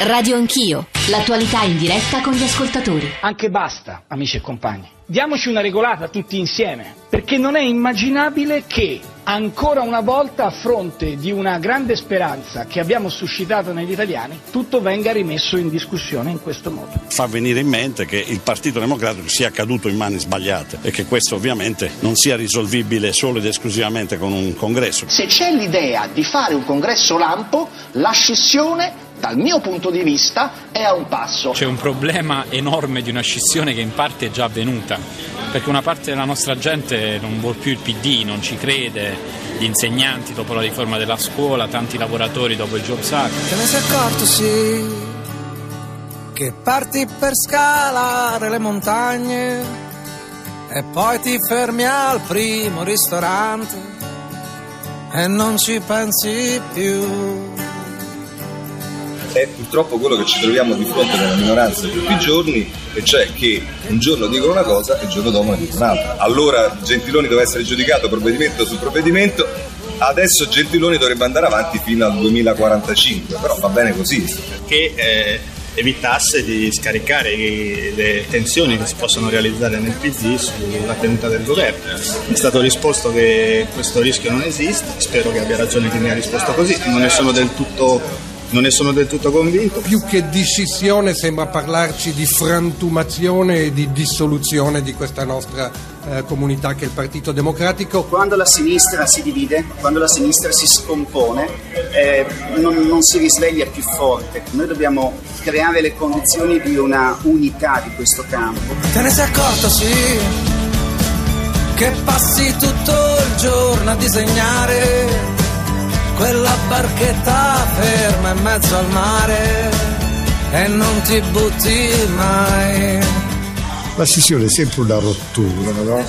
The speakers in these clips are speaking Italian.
Radio Anch'io, l'attualità in diretta con gli ascoltatori. Anche basta, amici e compagni. Diamoci una regolata tutti insieme, perché non è immaginabile che ancora una volta a fronte di una grande speranza che abbiamo suscitato negli italiani, tutto venga rimesso in discussione in questo modo. Fa venire in mente che il Partito Democratico sia caduto in mani sbagliate e che questo ovviamente non sia risolvibile solo ed esclusivamente con un congresso. Se c'è l'idea di fare un congresso lampo, la scissione dal mio punto di vista è a un passo. C'è un problema enorme di una scissione che in parte è già avvenuta, perché una parte della nostra gente non vuole più il PD, non ci crede, gli insegnanti dopo la riforma della scuola, tanti lavoratori dopo il Jobs Act. Te ne sei accorto sì, che parti per scalare le montagne e poi ti fermi al primo ristorante e non ci pensi più è purtroppo quello che ci troviamo di fronte nella minoranza tutti i giorni, e cioè che un giorno dicono una cosa e il giorno dopo ne dicono un'altra. Allora Gentiloni doveva essere giudicato provvedimento su provvedimento, adesso Gentiloni dovrebbe andare avanti fino al 2045, però va bene così. Che eh, evitasse di scaricare le tensioni che si possono realizzare nel PD sulla tenuta del governo. Mi è stato risposto che questo rischio non esiste, spero che abbia ragione chi mi ha risposto così, non ne sono del tutto non ne sono del tutto convinto. Più che di scissione sembra parlarci di frantumazione e di dissoluzione di questa nostra eh, comunità che è il Partito Democratico. Quando la sinistra si divide, quando la sinistra si scompone, eh, non, non si risveglia più forte. Noi dobbiamo creare le condizioni di una unità di questo campo. Te ne sei accorto, sì, che passi tutto il giorno a disegnare quella barchetta ferma in mezzo al mare e non ti butti mai. La scissione è sempre una rottura, no?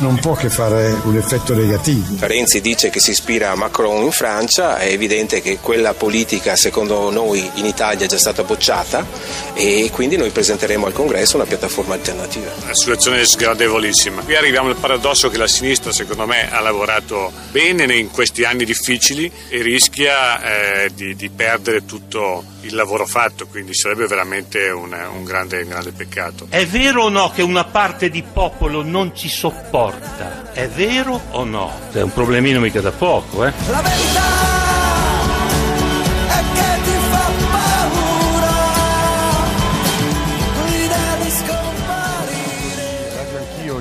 non può che fare un effetto negativo. Renzi dice che si ispira a Macron in Francia, è evidente che quella politica secondo noi in Italia è già stata bocciata e quindi noi presenteremo al Congresso una piattaforma alternativa. Una situazione sgradevolissima. Qui arriviamo al paradosso che la sinistra secondo me ha lavorato bene in questi anni difficili e rischia eh, di, di, perdere tutto il lavoro fatto, quindi sarebbe veramente un, un, grande, un grande peccato. È vero o no che una parte di popolo non ci sopporta? porta. È vero o no? È un problemino mica da poco, eh? La verità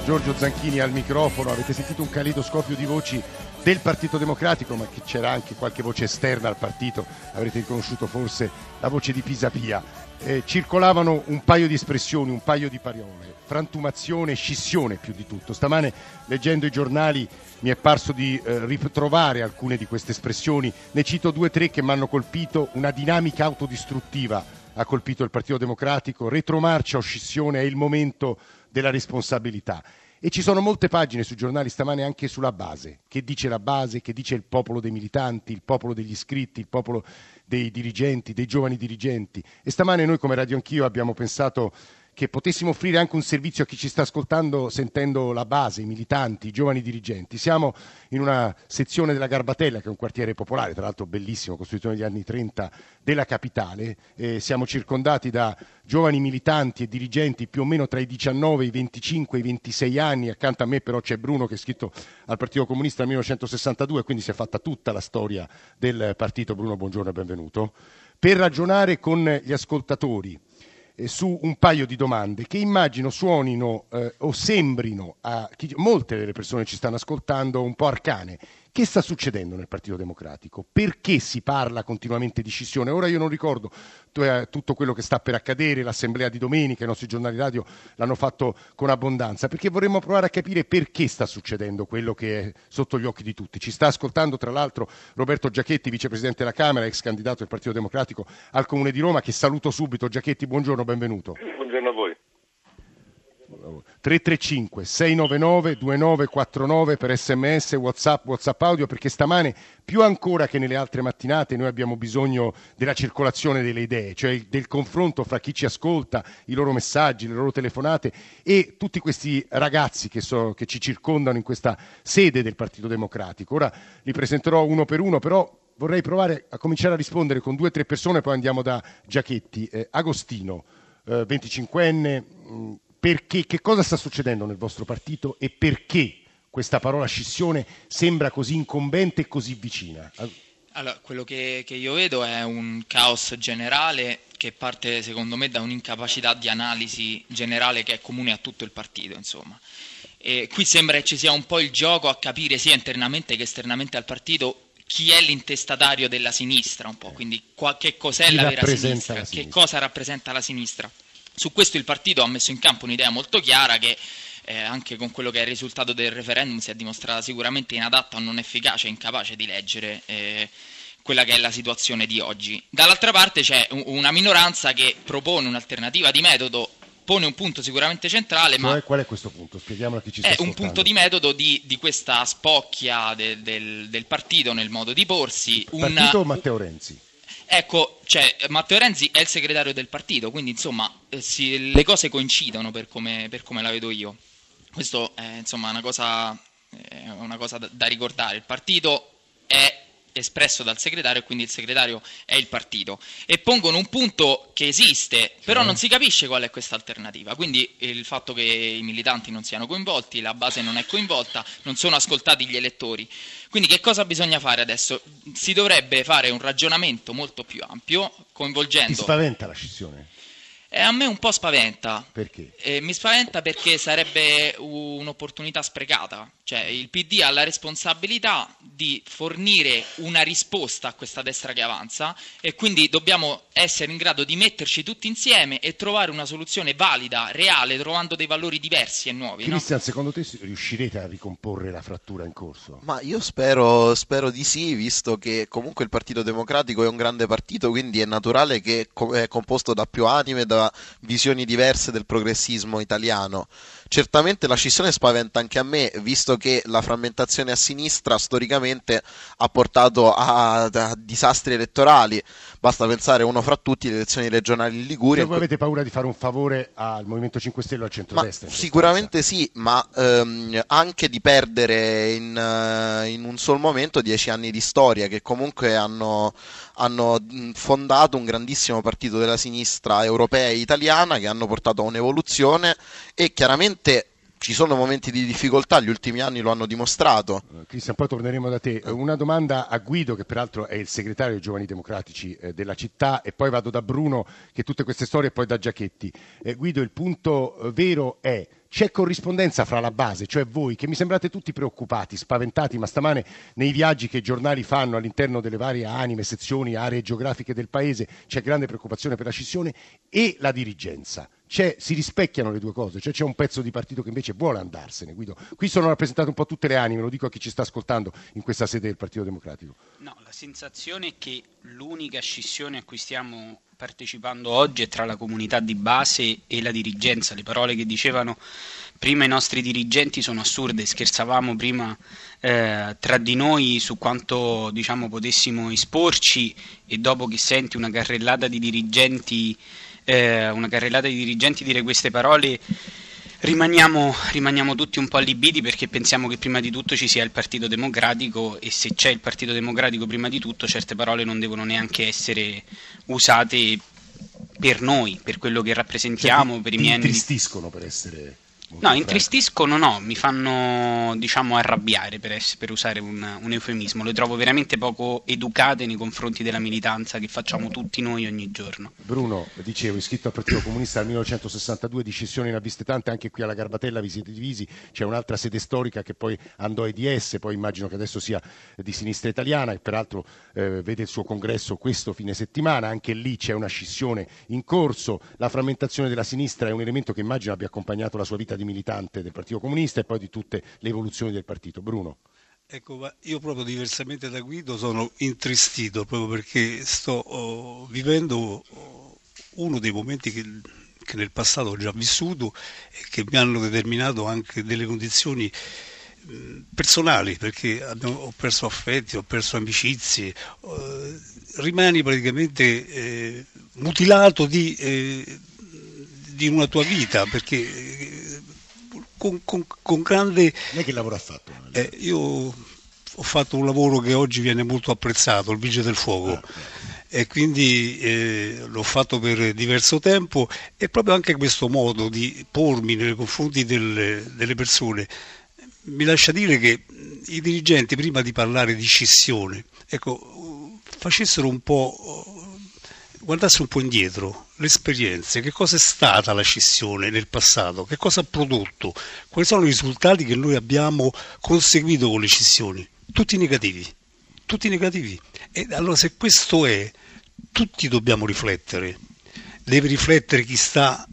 Giorgio Zanchini al microfono. Avete sentito un calidoscopio di voci del Partito Democratico, ma che c'era anche qualche voce esterna al partito, avrete riconosciuto forse la voce di Pisapia. Eh, circolavano un paio di espressioni, un paio di parole, frantumazione scissione più di tutto. Stamane leggendo i giornali mi è parso di eh, ritrovare alcune di queste espressioni, ne cito due o tre che mi hanno colpito, una dinamica autodistruttiva ha colpito il Partito Democratico, retromarcia o scissione è il momento della responsabilità. E ci sono molte pagine sui giornali stamane anche sulla base, che dice la base, che dice il popolo dei militanti, il popolo degli iscritti, il popolo dei dirigenti, dei giovani dirigenti. E stamane noi come Radio Anch'io abbiamo pensato che potessimo offrire anche un servizio a chi ci sta ascoltando sentendo la base, i militanti, i giovani dirigenti. Siamo in una sezione della Garbatella, che è un quartiere popolare, tra l'altro bellissimo, costruito negli anni 30 della capitale. Eh, siamo circondati da giovani militanti e dirigenti più o meno tra i 19, i 25 e i 26 anni. Accanto a me però c'è Bruno che è iscritto al Partito Comunista nel 1962, quindi si è fatta tutta la storia del partito. Bruno, buongiorno e benvenuto. Per ragionare con gli ascoltatori su un paio di domande che immagino suonino eh, o sembrino a chi, molte delle persone che ci stanno ascoltando un po' arcane. Che sta succedendo nel Partito Democratico? Perché si parla continuamente di scissione? Ora io non ricordo eh, tutto quello che sta per accadere, l'assemblea di domenica, i nostri giornali radio l'hanno fatto con abbondanza, perché vorremmo provare a capire perché sta succedendo quello che è sotto gli occhi di tutti. Ci sta ascoltando tra l'altro Roberto Giachetti, vicepresidente della Camera, ex candidato del Partito Democratico al Comune di Roma, che saluto subito. Giachetti, buongiorno, benvenuto. Buongiorno a voi. 335 699 2949 per sms, whatsapp, whatsapp audio perché stamane più ancora che nelle altre mattinate noi abbiamo bisogno della circolazione delle idee, cioè del confronto fra chi ci ascolta, i loro messaggi, le loro telefonate e tutti questi ragazzi che, so, che ci circondano in questa sede del Partito Democratico. Ora li presenterò uno per uno, però vorrei provare a cominciare a rispondere con due o tre persone, poi andiamo da Giachetti. Eh, Agostino, eh, 25enne, mh, perché, che cosa sta succedendo nel vostro partito e perché questa parola scissione sembra così incombente e così vicina? Allora, quello che, che, io vedo è un caos generale che parte secondo me da un'incapacità di analisi generale che è comune a tutto il partito, insomma. E qui sembra che ci sia un po' il gioco a capire sia internamente che esternamente al partito chi è l'intestatario della sinistra, un po', quindi qua, che cos'è chi la vera sinistra, la sinistra, che cosa rappresenta la sinistra. Su questo il partito ha messo in campo un'idea molto chiara che eh, anche con quello che è il risultato del referendum si è dimostrata sicuramente inadatta o non efficace, incapace di leggere eh, quella che è la situazione di oggi. Dall'altra parte c'è una minoranza che propone un'alternativa di metodo pone un punto sicuramente centrale, cioè, ma qual è questo punto? Spieghiamolo a chi ci sta È un punto di metodo di, di questa spocchia de, del, del, partito nel modo di porsi. Un partito o Matteo Renzi? Ecco, cioè, Matteo Renzi è il segretario del partito, quindi insomma eh, si, le cose coincidono per come, per come, la vedo io. Questo è insomma una cosa, è una cosa da, da ricordare. Il partito è espresso dal segretario e quindi il segretario è il partito e pongono un punto che esiste però non si capisce qual è questa alternativa quindi il fatto che i militanti non siano coinvolti la base non è coinvolta non sono ascoltati gli elettori quindi che cosa bisogna fare adesso? si dovrebbe fare un ragionamento molto più ampio coinvolgendo ti spaventa la scissione? Eh, a me un po' spaventa. Perché? Eh, mi spaventa perché sarebbe un'opportunità sprecata. Cioè, il PD ha la responsabilità di fornire una risposta a questa destra che avanza e quindi dobbiamo essere in grado di metterci tutti insieme e trovare una soluzione valida, reale, trovando dei valori diversi e nuovi. Cristian, no? secondo te riuscirete a ricomporre la frattura in corso? Ma io spero, spero, di sì, visto che comunque il Partito Democratico è un grande partito, quindi è naturale che è composto da più anime, da visioni diverse del progressismo italiano. Certamente la scissione spaventa anche a me, visto che la frammentazione a sinistra storicamente ha portato a, a disastri elettorali. Basta pensare uno fra tutti le elezioni regionali in Liguria. Cioè voi avete paura di fare un favore al Movimento 5 Stelle o al centrodestra? Sicuramente sì, ma ehm, anche di perdere in, uh, in, un sol momento dieci anni di storia che comunque hanno, hanno fondato un grandissimo partito della sinistra europea e italiana che hanno portato a un'evoluzione e chiaramente ci sono momenti di difficoltà, gli ultimi anni lo hanno dimostrato. Uh, Cristian, poi torneremo da te. Una domanda a Guido, che peraltro è il segretario dei Giovani Democratici eh, della città, e poi vado da Bruno, che tutte queste storie, e poi da Giachetti. Eh, Guido, il punto eh, vero è c'è corrispondenza fra la base, cioè voi che mi sembrate tutti preoccupati, spaventati, ma stamane nei viaggi che i giornali fanno all'interno delle varie anime, sezioni, aree geografiche del paese c'è grande preoccupazione per la scissione e la dirigenza si rispecchiano le due cose, cioè c'è un pezzo di partito che invece vuole andarsene. Guido. Qui sono rappresentate un po' tutte le anime, lo dico a chi ci sta ascoltando in questa sede del Partito Democratico. No, la sensazione è che l'unica scissione a cui stiamo partecipando oggi è tra la comunità di base e la dirigenza. Le parole che dicevano prima i nostri dirigenti sono assurde, scherzavamo prima eh, tra di noi su quanto diciamo, potessimo esporci e dopo che senti una carrellata di dirigenti eh, una carrellata di dirigenti dire queste parole rimaniamo, rimaniamo, tutti un po' allibiti perché pensiamo che prima di tutto ci sia il Partito Democratico e se c'è il Partito Democratico prima di tutto certe parole non devono neanche essere usate per noi, per quello che rappresentiamo, cioè, per i miei... Mi intristiscono per essere No, intristiscono no, mi fanno diciamo arrabbiare per, essere, per usare un, un, eufemismo, le trovo veramente poco educate nei confronti della militanza che facciamo tutti noi ogni giorno. Bruno, dicevo, iscritto al Partito Comunista nel 1962, decisioni ne ha viste tante, anche qui alla Garbatella vi siete divisi, c'è un'altra sede storica che poi andò ai DS, poi immagino che adesso sia di sinistra italiana e peraltro eh, vede il suo congresso questo fine settimana, anche lì c'è una scissione in corso, la frammentazione della sinistra è un elemento che immagino abbia accompagnato la sua vita di militante del Partito Comunista e poi di tutte le evoluzioni del partito. Bruno. Ecco, io proprio diversamente da Guido sono intristito proprio perché sto oh, vivendo oh, uno dei momenti che, che, nel passato ho già vissuto e che mi hanno determinato anche delle condizioni personali perché abbiamo, ho perso affetti, ho perso amicizie, eh, rimani praticamente eh, mutilato di, eh, di, una tua vita perché eh, con, con, con grande... Lei che lavoro ha fatto? Eh, io ho fatto un lavoro che oggi viene molto apprezzato, il Vigile del Fuoco. E quindi eh, l'ho fatto per diverso tempo e proprio anche questo modo di pormi nei confronti delle, delle persone mi lascia dire che i dirigenti prima di parlare di scissione ecco, facessero un po' guardassero un po' indietro le esperienze, che cosa è stata la scissione nel passato, che cosa ha prodotto, quali sono i risultati che noi abbiamo conseguito con le scissioni, tutti negativi, tutti negativi. E allora se questo è, tutti dobbiamo riflettere, deve riflettere chi sta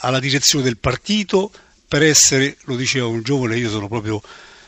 alla direzione del partito per essere, lo diceva un giovane, io sono proprio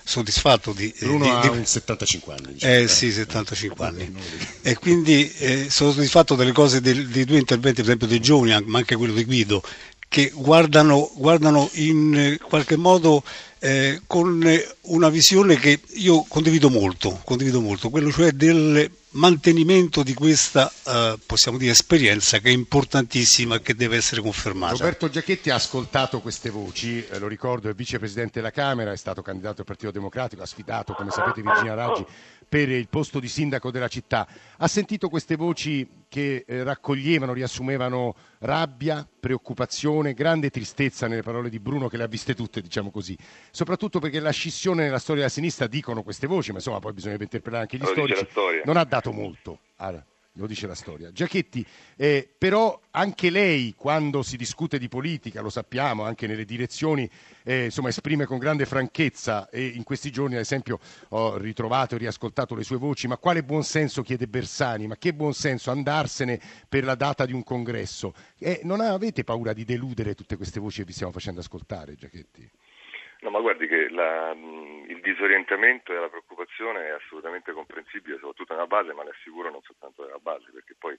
soddisfatto di... Bruno di, ha di... 75 anni. Diciamo. Eh sì, 75 anni. E quindi eh, sono soddisfatto delle cose dei, dei due interventi, per esempio dei giovani, ma anche quello di Guido, che guardano, guardano in qualche modo eh, con una visione che io condivido molto, condivido molto, quello cioè del mantenimento di questa, eh, possiamo dire, esperienza che è importantissima e che deve essere confermata. Roberto Giachetti ha ascoltato queste voci, eh, lo ricordo, è vicepresidente della Camera, è stato candidato al Partito Democratico, ha sfidato, come sapete, Virginia Raggi per il posto di sindaco della città. Ha sentito queste voci che eh, raccoglievano, riassumevano rabbia, preoccupazione, grande tristezza nelle parole di Bruno che le ha viste tutte, diciamo così. Soprattutto perché la scissione nella storia della sinistra dicono queste voci, ma insomma poi bisogna interpretare anche gli Lo storici. Non ha dato molto. Allora, lo dice la storia. Giachetti, eh, però anche lei quando si discute di politica, lo sappiamo, anche nelle direzioni, eh, insomma, esprime con grande franchezza e in questi giorni ad esempio ho ritrovato e riascoltato le sue voci, ma quale buonsenso chiede Bersani? Ma che buonsenso andarsene per la data di un congresso? Eh, non avete paura di deludere tutte queste voci che vi stiamo facendo ascoltare, Giachetti? No, ma guardi che la, disorientamento e la preoccupazione è assolutamente comprensibile, soprattutto nella base, ma le assicuro non soltanto nella base, perché poi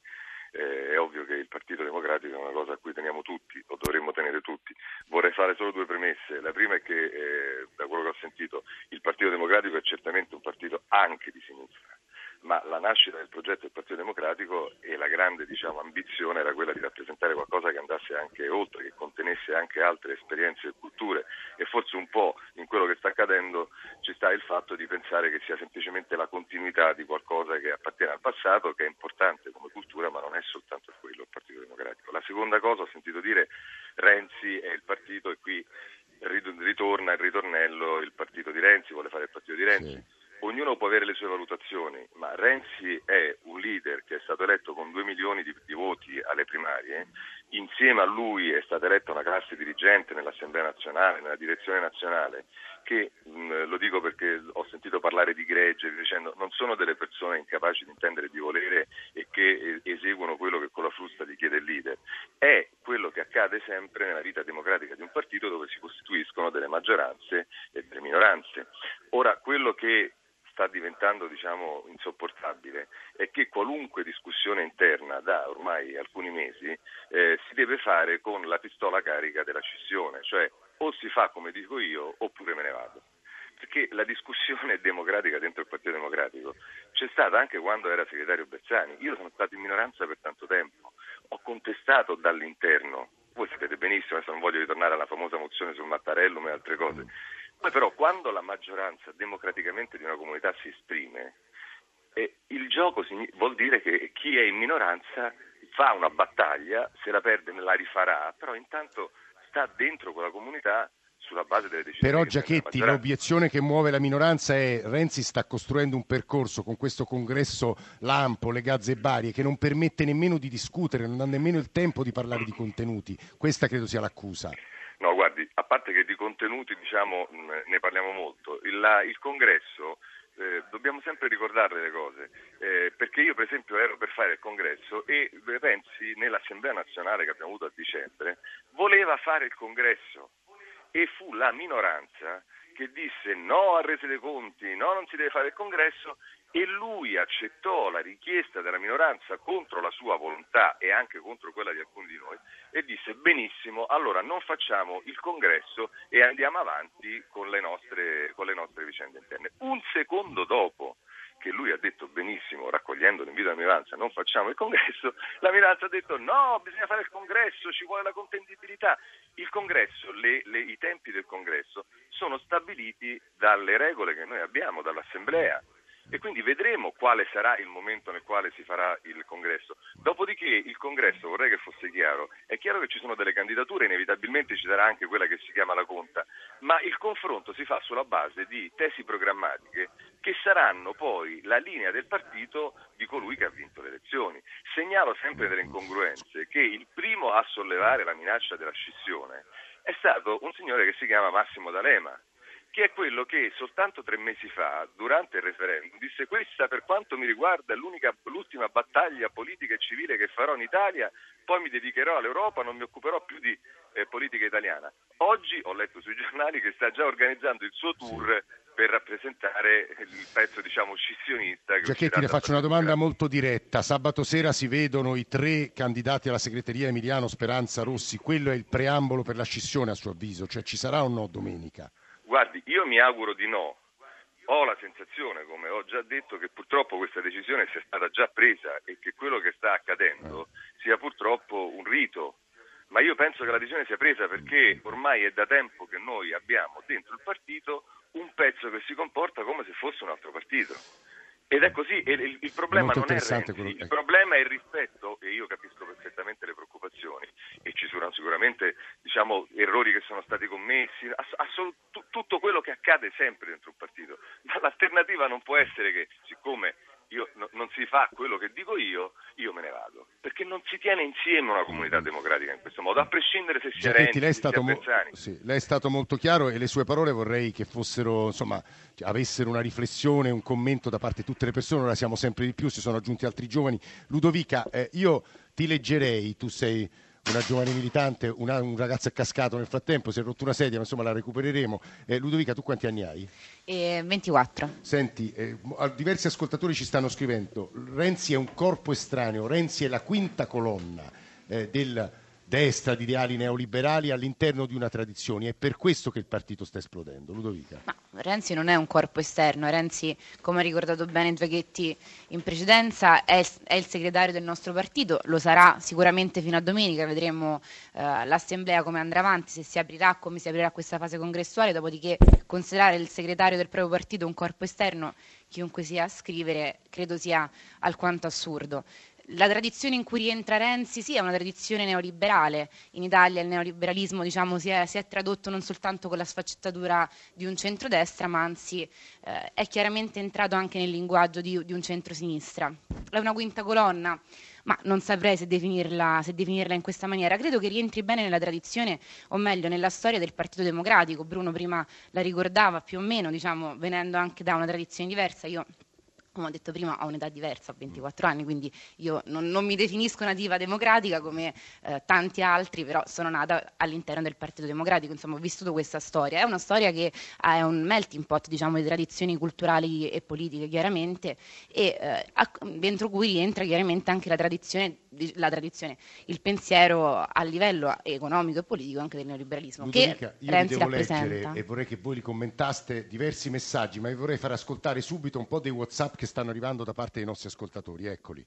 eh, è ovvio che il Partito Democratico è una cosa a cui teniamo tutti, o dovremmo tenere tutti. Vorrei fare solo due premesse. La prima è che, eh, da quello che ho sentito, il Partito Democratico è certamente un partito anche di sinistra ma la nascita del progetto del Partito Democratico e la grande diciamo, ambizione era quella di rappresentare qualcosa che andasse anche oltre, che contenesse anche altre esperienze e culture e forse un po' in quello che sta accadendo ci sta il fatto di pensare che sia semplicemente la continuità di qualcosa che appartiene al passato, che è importante come cultura, ma non è soltanto quello il Partito Democratico. La seconda cosa ho sentito dire Renzi è il partito e qui ritorna il ritornello il partito di Renzi, vuole fare il partito di Renzi. Sì. Ognuno può avere le sue valutazioni, ma Renzi è un leader che è stato eletto con 2 milioni di, di, voti alle primarie, insieme a lui è stata eletta una classe dirigente nell'Assemblea nazionale, nella direzione nazionale, che mh, lo dico perché ho sentito parlare di gregge, dicendo non sono delle persone incapaci di intendere di volere e che eh, eseguono quello che con la frusta gli chiede il leader, è quello che accade sempre nella vita democratica di un partito dove si costituiscono delle maggioranze e delle minoranze. Ora, quello che sta diventando diciamo, insopportabile è che qualunque discussione interna da ormai alcuni mesi eh, si deve fare con la pistola carica della scissione, cioè o si fa come dico io oppure me ne vado. Perché la discussione democratica dentro il Partito Democratico c'è stata anche quando era segretario Bersani. Io sono stato in minoranza per tanto tempo, ho contestato dall'interno. Voi sapete benissimo, adesso non voglio ritornare alla famosa mozione sul Mattarellum e altre cose poi però quando la maggioranza democraticamente di una comunità si esprime, eh, il gioco vuol dire che chi è in minoranza fa una battaglia, se la perde la rifarà, però intanto sta dentro quella comunità sulla base delle decisioni. Però Giachetti, l'obiezione che muove la minoranza è Renzi sta costruendo un percorso con questo congresso lampo, le gazzebarie, che non permette nemmeno di discutere, non ha nemmeno il tempo di parlare di contenuti. Questa credo sia l'accusa. Parte che di contenuti diciamo, ne parliamo molto, il, la, il congresso eh, dobbiamo sempre ricordarle le cose, eh, perché io per esempio ero per fare il congresso e pensi nell'Assemblea nazionale che abbiamo avuto a dicembre voleva fare il congresso e fu la minoranza che disse no a rese dei conti, no non si deve fare il congresso e lui accettò la richiesta della minoranza contro la sua volontà e anche contro quella di alcuni di noi e disse benissimo, allora non facciamo il congresso e andiamo avanti con le nostre, con le nostre vicende interne. Un secondo dopo che lui ha detto benissimo, raccogliendo l'invito della minoranza, non facciamo il congresso, la minoranza ha detto no, bisogna fare il congresso, ci vuole la contendibilità. Il congresso, le, le, i tempi del congresso sono stabiliti dalle regole che noi abbiamo, dall'assemblea e quindi vedremo quale sarà il momento nel quale si farà il congresso. Dopodiché il congresso, vorrei che fosse chiaro, è chiaro che ci sono delle candidature, inevitabilmente ci sarà anche quella che si chiama la conta, ma il confronto si fa sulla base di tesi programmatiche che saranno poi la linea del partito di colui che ha vinto le elezioni. Segnalo sempre delle incongruenze che il primo a sollevare la minaccia della scissione è stato un signore che si chiama Massimo D'Alema, che è quello che soltanto tre mesi fa, durante il referendum, disse questa per quanto mi riguarda è l'ultima battaglia politica e civile che farò in Italia, poi mi dedicherò all'Europa, non mi occuperò più di eh, politica italiana. Oggi ho letto sui giornali che sta già organizzando il suo tour per rappresentare il pezzo diciamo scissionista. Giacchetti, le faccio una domanda molto diretta. Sabato sera si vedono i tre candidati alla segreteria Emiliano, Speranza, Rossi. Quello è il preambolo per la scissione a suo avviso? Cioè ci sarà o no domenica? Guardi, io mi auguro di no. Ho la sensazione, come ho già detto, che purtroppo questa decisione sia stata già presa e che quello che sta accadendo sia purtroppo un rito. Ma io penso che la decisione sia presa perché ormai è da tempo che noi abbiamo dentro il partito un pezzo che si comporta come se fosse un altro partito. Ed è così, e il, il problema non è Renzi, quello... il problema è il rispetto, e io capisco perfettamente le preoccupazioni, e ci saranno sicuramente diciamo, errori che sono stati commessi, assolut- tutto quello che accade sempre dentro un partito, ma l'alternativa non può essere che siccome io, no, non si fa quello che dico io, io me ne vado. Perché non si tiene insieme una comunità democratica in questo modo, a prescindere se si è Renzi, lei, è stato mo- sì, lei è stato molto chiaro e le sue parole vorrei che fossero, insomma, avessero una riflessione, un commento da parte di tutte le persone, ora siamo sempre di più, si sono aggiunti altri giovani. Ludovica, eh, io ti leggerei, tu sei una giovane militante, una, un ragazzo è cascato nel frattempo, si è rotto una sedia, ma insomma la recupereremo. Eh, Ludovica, tu quanti anni hai? Eh, 24. Senti, eh, diversi ascoltatori ci stanno scrivendo, Renzi è un corpo estraneo, Renzi è la quinta colonna eh, del destra, di ideali neoliberali all'interno di una tradizione. È per questo che il partito sta esplodendo. Ludovica. Ma Renzi non è un corpo esterno, Renzi, come ha ricordato bene Giachetti in precedenza, è, è, il segretario del nostro partito, lo sarà sicuramente fino a domenica, vedremo eh, l'assemblea come andrà avanti, se si aprirà, come si aprirà questa fase congressuale, dopodiché considerare il segretario del proprio partito un corpo esterno, chiunque sia a scrivere, credo sia alquanto assurdo la tradizione in cui rientra Renzi sì, è una tradizione neoliberale. In Italia il neoliberalismo diciamo, si, è, si, è, tradotto non soltanto con la sfaccettatura di un centrodestra, ma anzi eh, è chiaramente entrato anche nel linguaggio di, di un centrosinistra. È una quinta colonna ma non saprei se definirla, se definirla, in questa maniera. Credo che rientri bene nella tradizione, o meglio, nella storia del Partito Democratico. Bruno prima la ricordava più o meno, diciamo, venendo anche da una tradizione diversa. Io come ho detto prima, ho un'età diversa, ho 24 anni, quindi io non, non mi definisco nativa democratica come eh, tanti altri, però sono nata all'interno del Partito Democratico, insomma ho vissuto questa storia. È una storia che è un melting pot diciamo, di tradizioni culturali e politiche chiaramente e eh, dentro cui rientra chiaramente anche la tradizione, la tradizione, il pensiero a livello economico e politico anche del neoliberalismo Ludovica, che io Renzi devo rappresenta. leggere e vorrei che voi li commentaste diversi messaggi, ma vi vorrei far ascoltare subito un po' dei WhatsApp che stanno arrivando da parte dei nostri ascoltatori. Eccoli.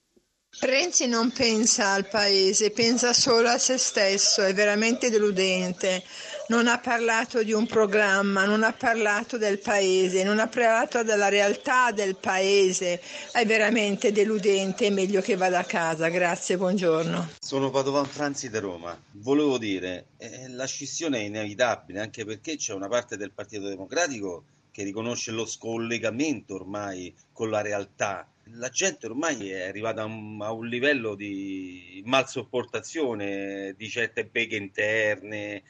Renzi non pensa al paese, pensa solo a se stesso, è veramente deludente. Non ha parlato di un programma, non ha parlato del paese, non ha parlato della realtà del paese. È veramente deludente, è meglio che vada a casa. Grazie, buongiorno. Sono Padovan Franzi da Roma. Volevo dire, eh, la scissione è inevitabile anche perché c'è una parte del Partito Democratico che riconosce lo scollegamento ormai con la realtà. La gente ormai è arrivata a un, a un livello di malsopportazione di certe beghe interne.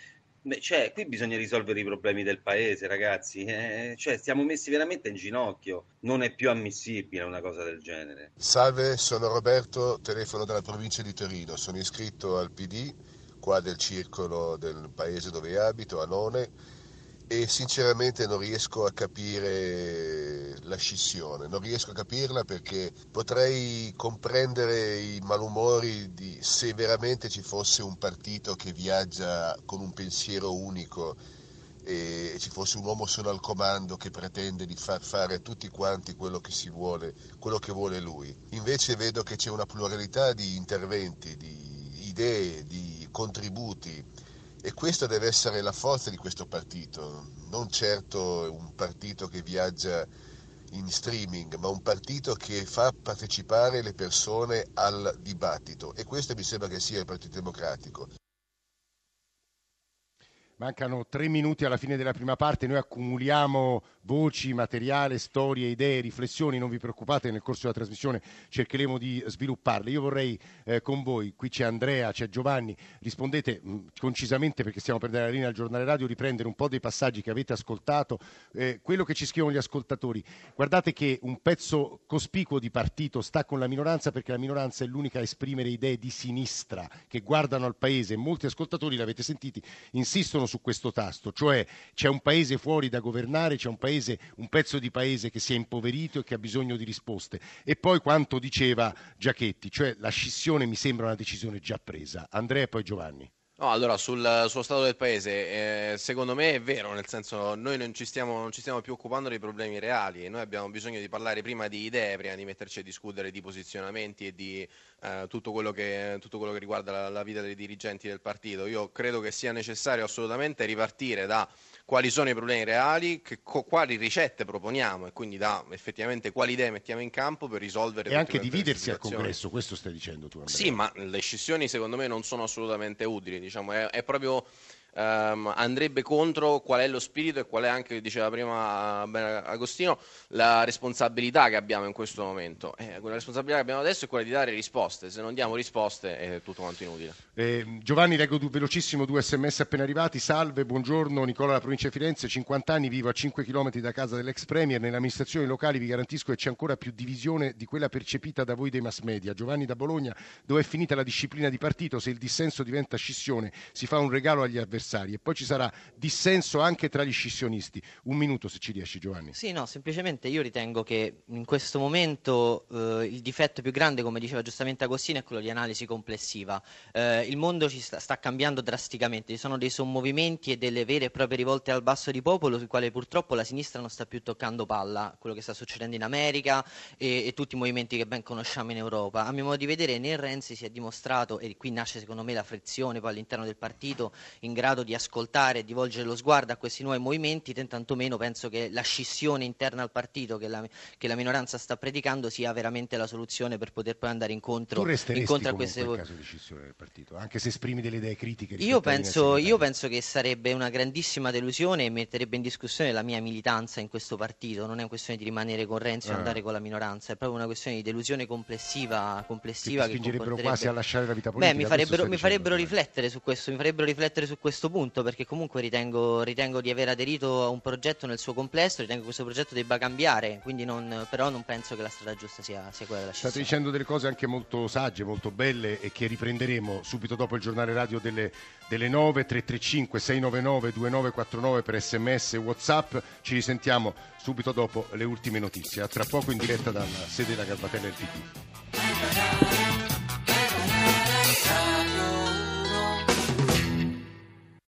Cioè, qui bisogna risolvere i problemi del paese, ragazzi. Eh, cioè, stiamo messi veramente in ginocchio. Non è più ammissibile una cosa del genere. Salve, sono Roberto, telefono dalla provincia di Torino. Sono iscritto al PD, qua del circolo del paese dove abito, a None e sinceramente non riesco a capire la scissione, non riesco a capirla perché potrei comprendere i malumori di, se veramente ci fosse un partito che viaggia con un pensiero unico e ci fosse un uomo solo al comando che pretende di far fare a tutti quanti quello che si vuole, quello che vuole lui. Invece vedo che c'è una pluralità di interventi, di idee, di contributi e questa deve essere la forza di questo partito, non certo un partito che viaggia in streaming, ma un partito che fa partecipare le persone al dibattito e questo mi sembra che sia il Partito Democratico. Mancano tre minuti alla fine della prima parte, noi accumuliamo voci, materiale, storie, idee, riflessioni, non vi preoccupate, nel corso della trasmissione cercheremo di svilupparle. Io vorrei eh, con voi, qui c'è Andrea, c'è Giovanni, rispondete mh, concisamente perché stiamo per dare la linea al giornale radio, riprendere un po' dei passaggi che avete ascoltato, eh, quello che ci scrivono gli ascoltatori. Guardate che un pezzo cospicuo di partito sta con la minoranza perché la minoranza è l'unica a esprimere idee di sinistra che guardano al paese. Molti ascoltatori, l'avete sentiti, insistono su questo tasto, cioè c'è un paese fuori da governare, c'è un, paese, un pezzo di paese che si è impoverito e che ha bisogno di risposte. E poi quanto diceva Giachetti, cioè la scissione mi sembra una decisione già presa. Andrea e poi Giovanni. No, allora sul, sullo stato del paese, eh, secondo me è vero, nel senso noi non ci, stiamo, non ci stiamo più occupando dei problemi reali, noi abbiamo bisogno di parlare prima di idee, prima di metterci a discutere di posizionamenti e di eh, tutto, quello che, tutto, quello che, riguarda la, la vita dei dirigenti del partito. Io credo che sia necessario assolutamente ripartire da quali sono i problemi reali, che, co, quali ricette proponiamo e quindi da effettivamente quali idee mettiamo in campo per risolvere e anche dividersi al congresso, questo stai dicendo tu Andrea. Sì, ma le scissioni secondo me non sono assolutamente utili, diciamo, è, è proprio Um, andrebbe contro qual è lo spirito e qual è anche, diceva prima Agostino, la responsabilità che abbiamo in questo momento. Eh, quella responsabilità che abbiamo adesso è quella di dare risposte, se non diamo risposte è tutto quanto inutile. Eh, Giovanni, leggo du- velocissimo due sms appena arrivati. Salve, buongiorno, Nicola della provincia di Firenze, 50 anni, vivo a 5 km da casa dell'ex Premier, nelle amministrazioni locali vi garantisco che c'è ancora più divisione di quella percepita da voi dei mass media. Giovanni da Bologna, dove è finita la disciplina di partito, se il dissenso diventa scissione si fa un regalo agli avversari avversari e poi ci sarà dissenso anche tra gli scissionisti. Un minuto se ci riesci Giovanni. Sì, no, semplicemente io ritengo che in questo momento eh, il difetto più grande, come diceva giustamente Agostino, è quello di analisi complessiva. Eh, il mondo ci sta, sta, cambiando drasticamente, ci sono dei sommovimenti e delle vere e proprie rivolte al basso di popolo sui quali purtroppo la sinistra non sta più toccando palla, quello che sta succedendo in America e, e tutti i movimenti che ben conosciamo in Europa. A mio modo di vedere né Renzi si è dimostrato, e qui nasce secondo me la frizione poi all'interno del partito, in grado di ascoltare e di volgere lo sguardo a questi nuovi movimenti, tantomeno penso che la scissione interna al partito che la, che la, minoranza sta predicando sia veramente la soluzione per poter poi andare incontro, incontro a queste voci. caso di scissione del partito, anche se esprimi delle idee critiche. Io penso, io penso che sarebbe una grandissima delusione e metterebbe in discussione la mia militanza in questo partito, non è una questione di rimanere con Renzi o ah. andare con la minoranza, è proprio una questione di delusione complessiva, complessiva che, che spingerebbero quasi a lasciare la vita politica. Beh, mi farebbero, mi farebbero riflettere su questo, mi farebbero riflettere su questo punto perché comunque ritengo, ritengo, di aver aderito a un progetto nel suo complesso, ritengo che questo progetto debba cambiare, non, però non penso che la strada giusta sia, sia quella della scissione. State dicendo delle cose anche molto sagge, molto belle e che riprenderemo subito dopo il giornale radio delle, delle 9, 335 699 2949 per sms e whatsapp, ci risentiamo subito dopo le ultime notizie, a tra poco in diretta dalla sede della Garbatella del PD.